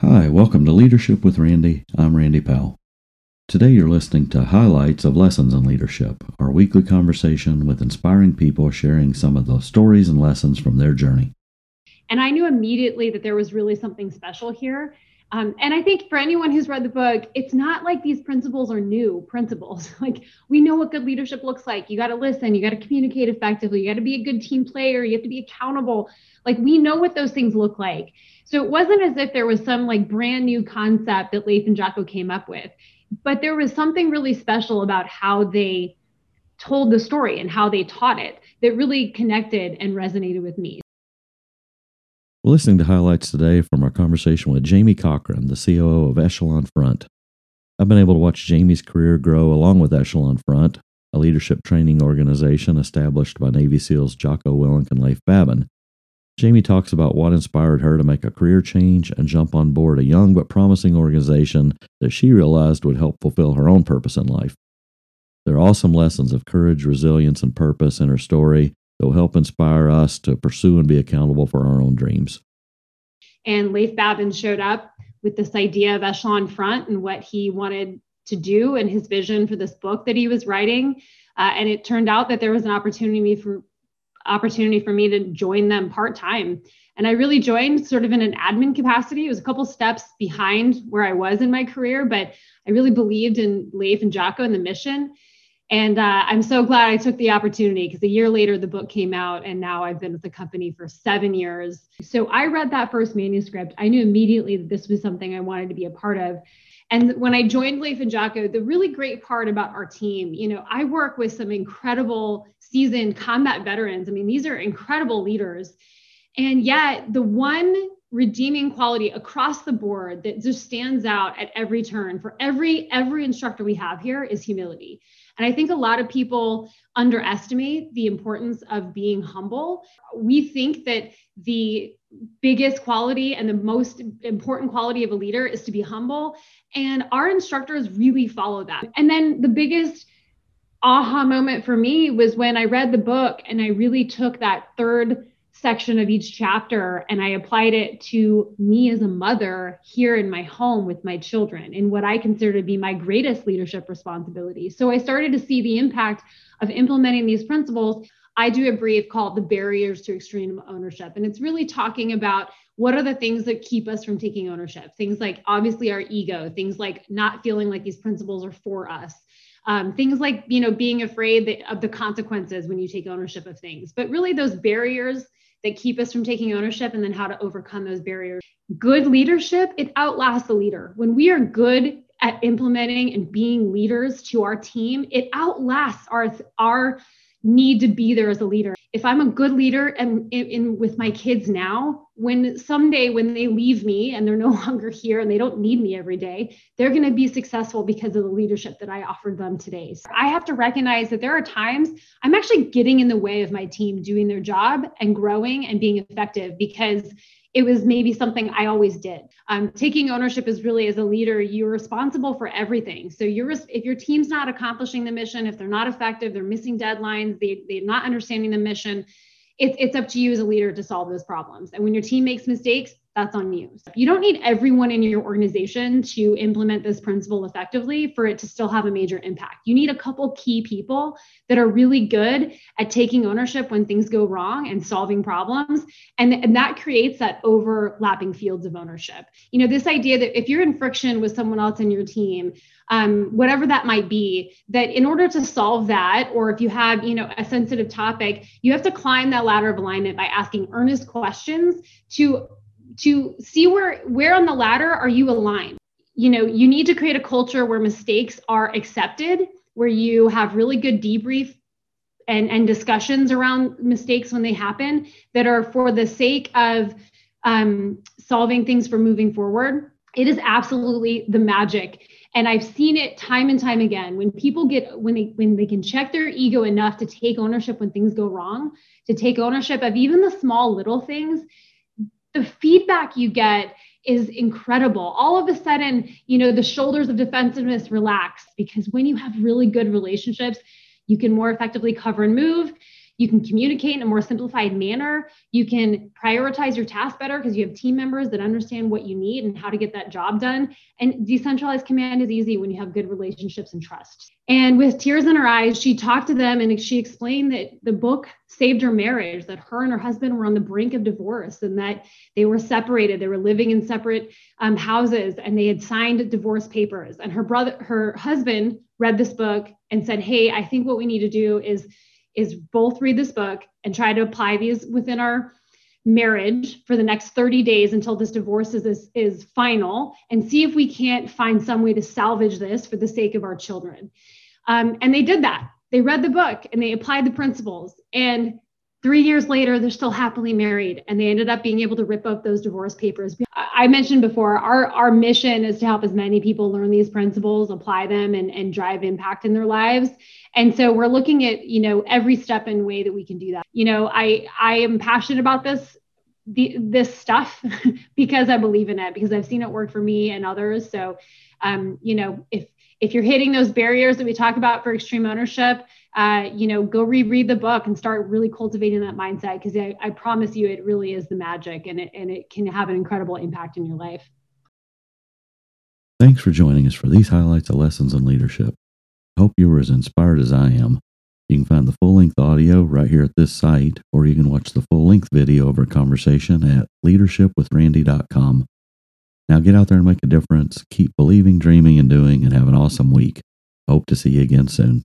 Hi, welcome to Leadership with Randy. I'm Randy Powell. Today you're listening to Highlights of Lessons in Leadership, our weekly conversation with inspiring people sharing some of the stories and lessons from their journey. And I knew immediately that there was really something special here. Um, and I think for anyone who's read the book, it's not like these principles are new principles. like we know what good leadership looks like. You got to listen, you got to communicate effectively, you got to be a good team player, you have to be accountable. Like we know what those things look like. So it wasn't as if there was some like brand new concept that Leif and Jocko came up with, but there was something really special about how they told the story and how they taught it that really connected and resonated with me. We're listening to highlights today from our conversation with Jamie Cochran, the COO of Echelon Front. I've been able to watch Jamie's career grow along with Echelon Front, a leadership training organization established by Navy SEALs Jocko Willink and Leif Babin. Jamie talks about what inspired her to make a career change and jump on board a young but promising organization that she realized would help fulfill her own purpose in life. There are awesome lessons of courage, resilience, and purpose in her story that will help inspire us to pursue and be accountable for our own dreams. And Leif Babin showed up with this idea of Echelon Front and what he wanted to do and his vision for this book that he was writing. Uh, and it turned out that there was an opportunity for opportunity for me to join them part time. And I really joined sort of in an admin capacity. It was a couple steps behind where I was in my career, but I really believed in Leif and Jocko and the mission. And uh, I'm so glad I took the opportunity because a year later the book came out, and now I've been with the company for seven years. So I read that first manuscript. I knew immediately that this was something I wanted to be a part of. And when I joined Leif and Jocko, the really great part about our team, you know, I work with some incredible seasoned combat veterans. I mean, these are incredible leaders. And yet, the one redeeming quality across the board that just stands out at every turn for every every instructor we have here is humility. And I think a lot of people underestimate the importance of being humble. We think that the biggest quality and the most important quality of a leader is to be humble. And our instructors really follow that. And then the biggest aha moment for me was when I read the book and I really took that third section of each chapter and I applied it to me as a mother here in my home with my children in what I consider to be my greatest leadership responsibility. So I started to see the impact of implementing these principles. I do a brief called The Barriers to Extreme Ownership. And it's really talking about what are the things that keep us from taking ownership? Things like obviously our ego, things like not feeling like these principles are for us um, things like you know being afraid that, of the consequences when you take ownership of things but really those barriers that keep us from taking ownership and then how to overcome those barriers. Good leadership it outlasts the leader. When we are good at implementing and being leaders to our team it outlasts our our need to be there as a leader. If i'm a good leader and in, in, with my kids now when someday when they leave me and they're no longer here and they don't need me every day they're going to be successful because of the leadership that i offered them today. So i have to recognize that there are times i'm actually getting in the way of my team doing their job and growing and being effective because it was maybe something I always did. Um, taking ownership is really, as a leader, you're responsible for everything. So you're if your team's not accomplishing the mission, if they're not effective, they're missing deadlines, they, they're not understanding the mission. It's, it's up to you as a leader to solve those problems. And when your team makes mistakes, that's on you. So you don't need everyone in your organization to implement this principle effectively for it to still have a major impact. You need a couple key people that are really good at taking ownership when things go wrong and solving problems. And, and that creates that overlapping fields of ownership. You know, this idea that if you're in friction with someone else in your team, um, whatever that might be that in order to solve that or if you have you know a sensitive topic you have to climb that ladder of alignment by asking earnest questions to to see where where on the ladder are you aligned? You know you need to create a culture where mistakes are accepted where you have really good debrief and and discussions around mistakes when they happen that are for the sake of um, solving things for moving forward. It is absolutely the magic. And i've seen it time and time again. When people get when they when they can check their ego enough to take ownership when things go wrong to take ownership of even the small little things the feedback you get is incredible. All of a sudden, you know, the shoulders of defensiveness relax because when you have really good relationships, you can more effectively cover and move. You can communicate in a more simplified manner. You can prioritize your tasks better because you have team members that understand what you need and how to get that job done. And decentralized command is easy when you have good relationships and trust. And with tears in her eyes, she talked to them and she explained that the book saved her marriage, that her and her husband were on the brink of divorce and that they were separated. They were living in separate um, houses and they had signed divorce papers. And her brother, her husband read this book and said, Hey, I think what we need to do is, is both read this book and try to apply these within our marriage for the next 30 days until this divorce is, is, is final and see if we can't find some way to salvage this for the sake of our children. Um, and they did that. They read the book and they applied the principles. And three years later, they're still happily married. And they ended up being able to rip up those divorce papers. I mentioned before, our, our mission is to help as many people learn these principles, apply them, and, and drive impact in their lives. And so we're looking at, you know, every step and way that we can do that. You know, I I am passionate about this the, this stuff because I believe in it because I've seen it work for me and others. So, um, you know, if if you're hitting those barriers that we talk about for extreme ownership, uh, you know, go reread the book and start really cultivating that mindset because I, I promise you, it really is the magic and it, and it can have an incredible impact in your life. Thanks for joining us for these highlights of lessons in leadership. I hope you were as inspired as I am. You can find the full length audio right here at this site, or you can watch the full length video of our conversation at leadershipwithrandy.com. Now get out there and make a difference. Keep believing, dreaming, and doing, and have an awesome week. Hope to see you again soon.